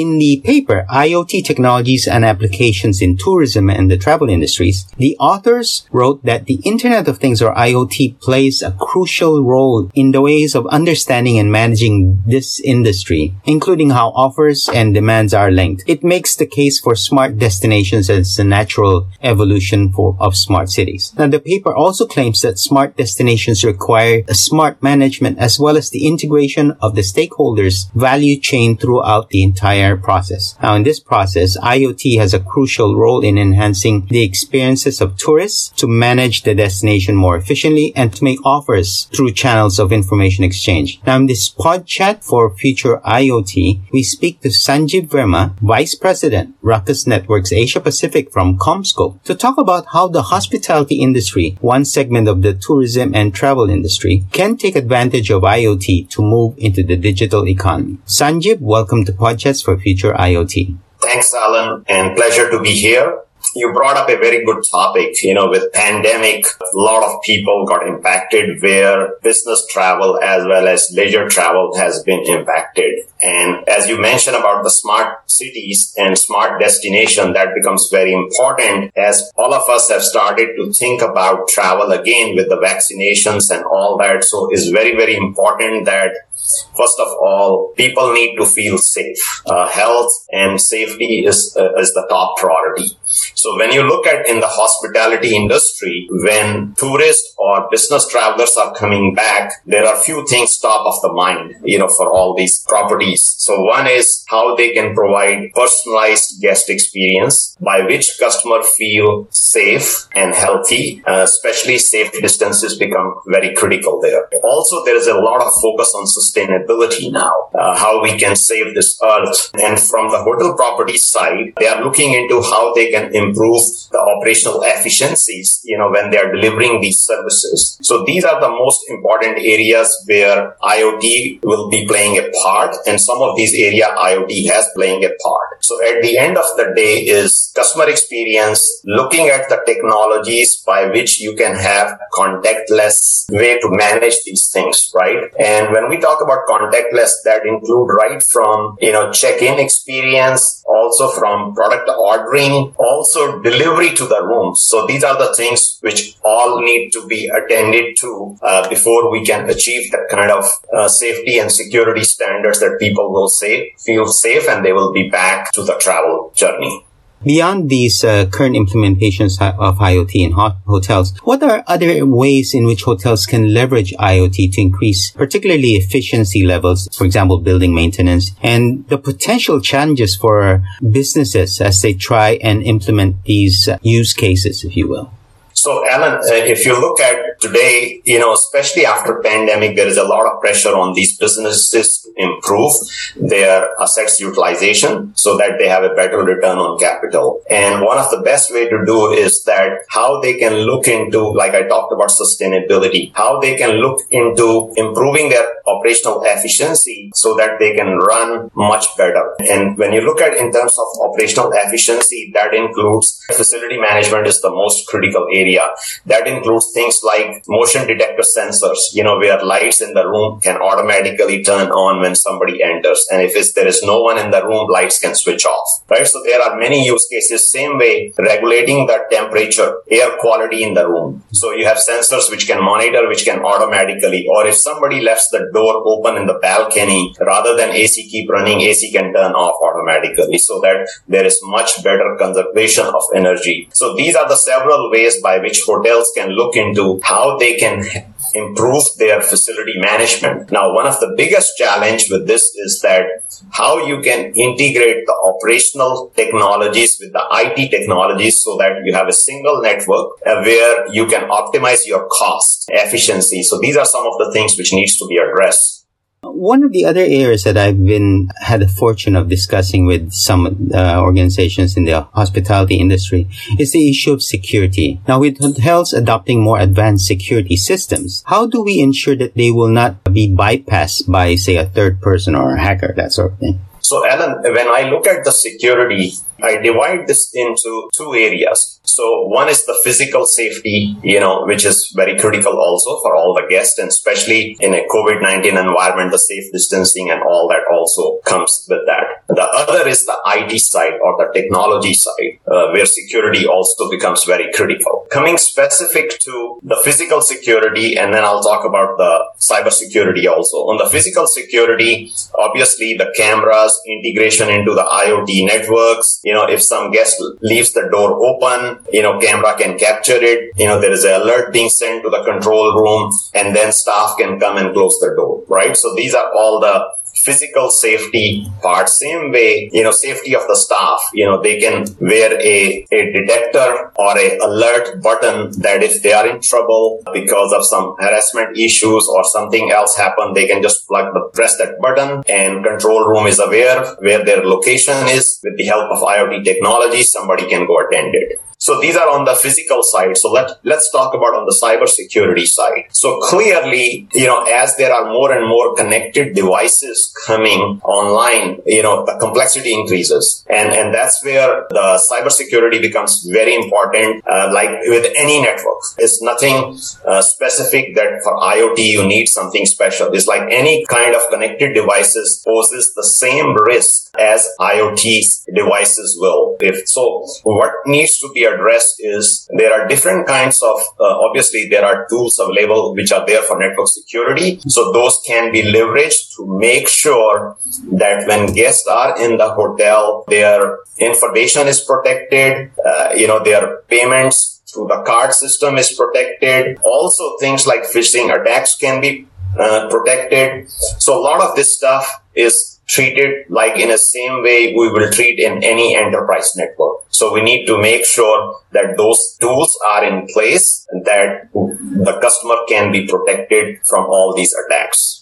In the paper, IoT Technologies and Applications in Tourism and the Travel Industries, the authors wrote that the Internet of Things or IoT plays a crucial role in the ways of understanding and managing this industry, including how offers and demands are linked. It makes the case for smart destinations as a natural evolution for, of smart cities. Now, the paper also claims that smart destinations require a smart management as well as the integration of the stakeholders value chain throughout the entire process. Now, in this process, IoT has a crucial role in enhancing the experiences of tourists to manage the destination more efficiently and to make offers through channels of information exchange. Now, in this pod chat for future IoT, we speak to Sanjeev Verma, Vice President, Ruckus Networks Asia Pacific from CommScope, to talk about how the hospitality industry, one segment of the tourism and travel industry, can take advantage of IoT to move into the digital economy. Sanjeev, welcome to Podchats for Future IoT. Thanks, Alan, and pleasure to be here you brought up a very good topic. You know, with pandemic, a lot of people got impacted where business travel as well as leisure travel has been impacted. And as you mentioned about the smart cities and smart destination, that becomes very important as all of us have started to think about travel again with the vaccinations and all that. So it's very, very important that First of all, people need to feel safe. Uh, health and safety is, uh, is the top priority. So when you look at in the hospitality industry, when tourists or business travelers are coming back, there are few things top of the mind, you know, for all these properties. So one is how they can provide personalized guest experience by which customer feel safe and healthy, uh, especially safe distances become very critical there. Also, there is a lot of focus on sustainability now, uh, how we can save this earth. And from the hotel property side, they are looking into how they can improve the operational efficiencies, you know, when they are delivering these services. So these are the most important areas where IoT will be playing a part. And some of these area IoT has playing a part. So at the end of the day is customer experience, looking at the technologies by which you can have contactless way to manage these things, right? And when we talk about contactless, that include right from, you know, check-in experience, also from product ordering, also delivery to the rooms. So these are the things which all need to be attended to uh, before we can achieve that kind of uh, safety and security standards that people will say feel safe and they will be back to the travel journey. Beyond these uh, current implementations of IoT in hotels, what are other ways in which hotels can leverage IoT to increase particularly efficiency levels, for example, building maintenance, and the potential challenges for businesses as they try and implement these uh, use cases, if you will? So, Alan, uh, if you look at today, you know, especially after pandemic, there is a lot of pressure on these businesses to improve their assets utilization so that they have a better return on capital. And one of the best way to do is that how they can look into, like I talked about sustainability, how they can look into improving their operational efficiency so that they can run much better. And when you look at in terms of operational efficiency, that includes facility management is the most critical area area. That includes things like motion detector sensors, you know, where lights in the room can automatically turn on when somebody enters. And if there is no one in the room, lights can switch off, right? So there are many use cases. Same way, regulating the temperature, air quality in the room. So you have sensors which can monitor, which can automatically, or if somebody left the door open in the balcony, rather than AC keep running, AC can turn off automatically so that there is much better conservation of energy. So these are the several ways by which hotels can look into how they can improve their facility management. Now, one of the biggest challenge with this is that how you can integrate the operational technologies with the IT technologies so that you have a single network uh, where you can optimize your cost efficiency. So these are some of the things which needs to be addressed. One of the other areas that I've been had the fortune of discussing with some uh, organizations in the hospitality industry is the issue of security. Now, with hotels adopting more advanced security systems, how do we ensure that they will not be bypassed by, say, a third person or a hacker, that sort of thing? So, Alan, when I look at the security, I divide this into two areas. So one is the physical safety, you know, which is very critical also for all the guests and especially in a COVID-19 environment, the safe distancing and all that also comes with that. The other is the IT side or the technology side, uh, where security also becomes very critical. Coming specific to the physical security, and then I'll talk about the cyber security also. On the physical security, obviously the cameras, integration into the IoT networks, you know, if some guest leaves the door open, you know, camera can capture it. You know, there is an alert being sent to the control room and then staff can come and close the door, right? So these are all the physical safety part. Same way, you know, safety of the staff, you know, they can wear a, a detector or a alert button that if they are in trouble because of some harassment issues or something else happen, they can just plug the, press that button and control room is aware where their location is with the help of IoT technology. Somebody can go attend it. So these are on the physical side. So let, let's talk about on the cybersecurity side. So clearly, you know, as there are more and more connected devices coming online, you know, the complexity increases. And, and that's where the cybersecurity becomes very important. Uh, like with any network, it's nothing uh, specific that for IoT you need something special. It's like any kind of connected devices poses the same risk as IoT devices will. If so, what needs to be addressed is there are different kinds of, uh, obviously there are tools available which are there for network security. So those can be leveraged to make sure that when guests are in the hotel, their information is protected, uh, you know, their payments through the card system is protected. Also things like phishing attacks can be uh, protected. So a lot of this stuff is treated like in the same way we will treat in any enterprise network. So we need to make sure that those tools are in place and that the customer can be protected from all these attacks.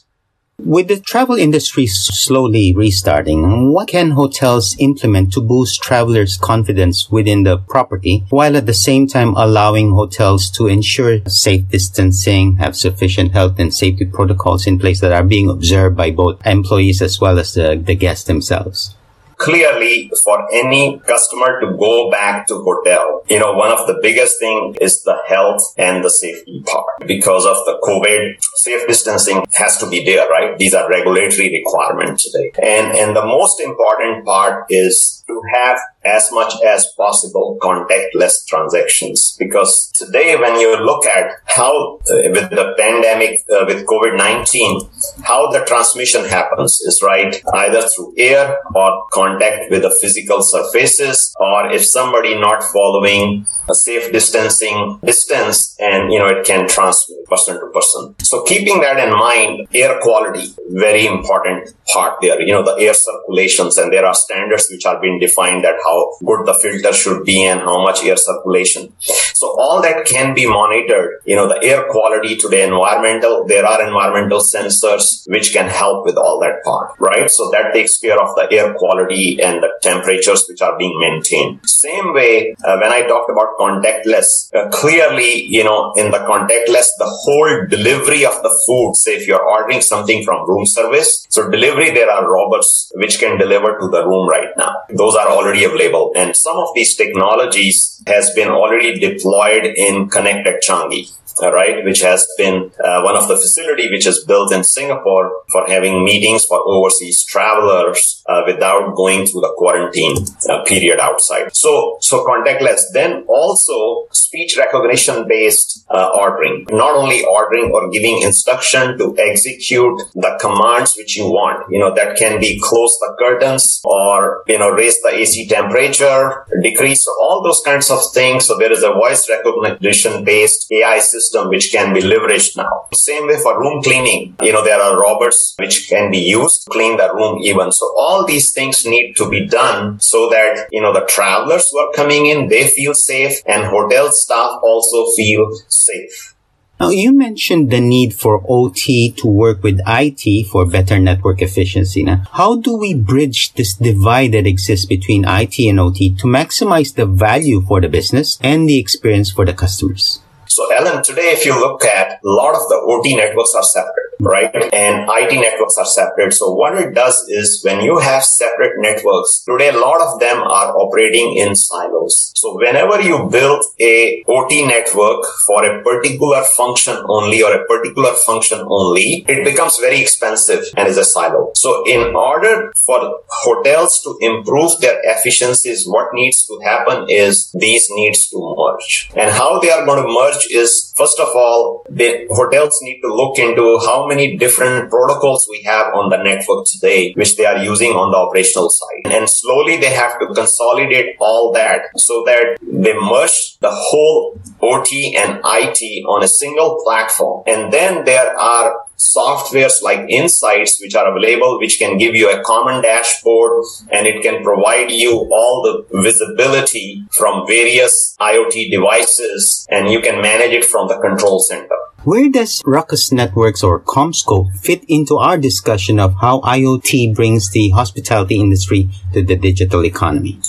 With the travel industry slowly restarting, what can hotels implement to boost travelers' confidence within the property while at the same time allowing hotels to ensure safe distancing, have sufficient health and safety protocols in place that are being observed by both employees as well as the, the guests themselves? Clearly for any customer to go back to hotel, you know, one of the biggest thing is the health and the safety part. Because of the COVID, safe distancing has to be there, right? These are regulatory requirements today. And, and the most important part is to have as much as possible contactless transactions. Because today when you look at how uh, with the pandemic uh, with covid-19 how the transmission happens is right either through air or contact with the physical surfaces or if somebody not following a safe distancing distance and you know it can transmit person to person. So keeping that in mind air quality very important part there. You know the air circulations and there are standards which are being defined that how good the filter should be and how much air circulation so all that can be monitored you know the air quality to the environmental there are environmental sensors which can help with all that part right so that takes care of the air quality and the temperatures which are being maintained same way uh, when i talked about contactless. Uh, clearly, you know, in the contactless, the whole delivery of the food, say if you're ordering something from room service, so delivery, there are robots which can deliver to the room right now. Those are already available. And some of these technologies has been already deployed in connected Changi right, which has been uh, one of the facility which is built in Singapore for having meetings for overseas travelers uh, without going through the quarantine uh, period outside. So, so contactless. Then also speech recognition based uh, ordering, not only ordering or giving instruction to execute the commands which you want. You know that can be close the curtains or you know raise the AC temperature, decrease all those kinds of things. So there is a voice recognition based AI system system which can be leveraged now. Same way for room cleaning. You know, there are robots which can be used to clean the room even. So all these things need to be done so that, you know, the travelers who are coming in, they feel safe and hotel staff also feel safe. Now, you mentioned the need for OT to work with IT for better network efficiency. Now, how do we bridge this divide that exists between IT and OT to maximize the value for the business and the experience for the customers? So Ellen, today, if you look at a lot of the OT networks are separate, right? And IT networks are separate. So what it does is when you have separate networks, today a lot of them are operating in silos. So whenever you build a OT network for a particular function only or a particular function only, it becomes very expensive and is a silo. So in order for hotels to improve their efficiencies, what needs to happen is these needs to merge. And how they are going to merge is, first of all, the hotels need to look into how many different protocols we have on the network today, which they are using on the operational side. And slowly they have to consolidate all that so that they merge the whole OT and IT on a single platform. And then there are softwares like insights which are available which can give you a common dashboard and it can provide you all the visibility from various IoT devices and you can manage it from the control center. Where does Ruckus Networks or CommScope fit into our discussion of how IoT brings the hospitality industry to the digital economy?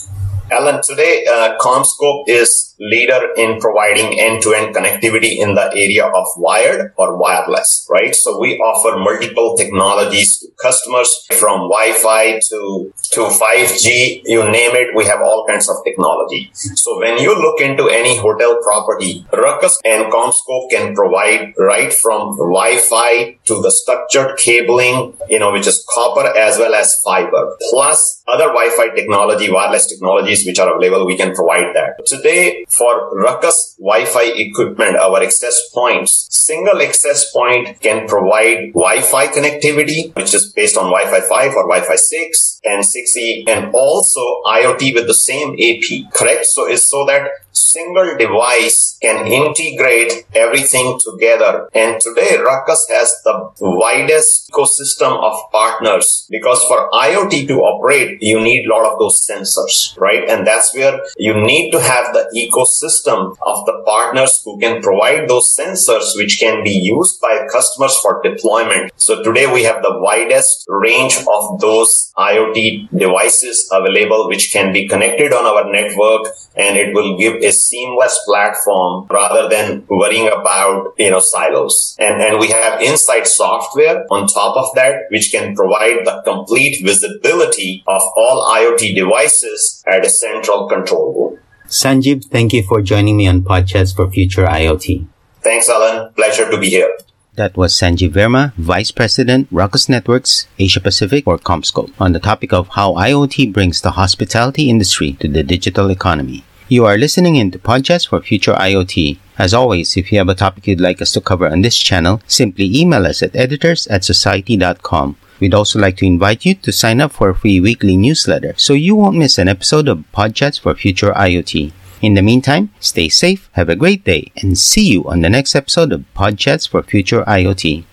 Alan, today uh, CommScope is leader in providing end-to-end connectivity in the area of wired or wireless, right? So we offer multiple technologies to customers from Wi-Fi to, to 5G, you name it, we have all kinds of technology. So when you look into any hotel property, Ruckus and CommScope can provide right from Wi-Fi to the structured cabling, you know, which is copper as well as fiber, plus other Wi-Fi technology, wireless technologies which are available, we can provide that. Today, for Ruckus Wi-Fi equipment, our access points, single access point can provide Wi-Fi connectivity, which is based on Wi-Fi 5 or Wi-Fi 6 and 6E, and also IoT with the same AP, correct? So it's so that single device can integrate everything together. And today Ruckus has the widest ecosystem of partners because for IoT to operate, you need a lot of those sensors, right? And that's where you need to have the ecosystem of the partners who can provide those sensors, which can be used by customers for deployment. So today we have the widest range of those IoT devices available, which can be connected on our network and it will give a seamless platform rather than worrying about, you know, silos. And, and we have Insight software on top of that, which can provide the complete visibility of all IoT devices at a central control room. Sanjeev, thank you for joining me on Podchats for Future IoT. Thanks, Alan. Pleasure to be here. That was Sanjeev Verma, Vice President, Ruckus Networks, Asia Pacific or CommScope, on the topic of how IoT brings the hospitality industry to the digital economy. You are listening in to Podchats for Future IoT. As always, if you have a topic you'd like us to cover on this channel, simply email us at editors at society.com. We'd also like to invite you to sign up for a free weekly newsletter so you won't miss an episode of Podchats for Future IoT. In the meantime, stay safe, have a great day, and see you on the next episode of Podchats for Future IoT.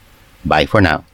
Bye for now.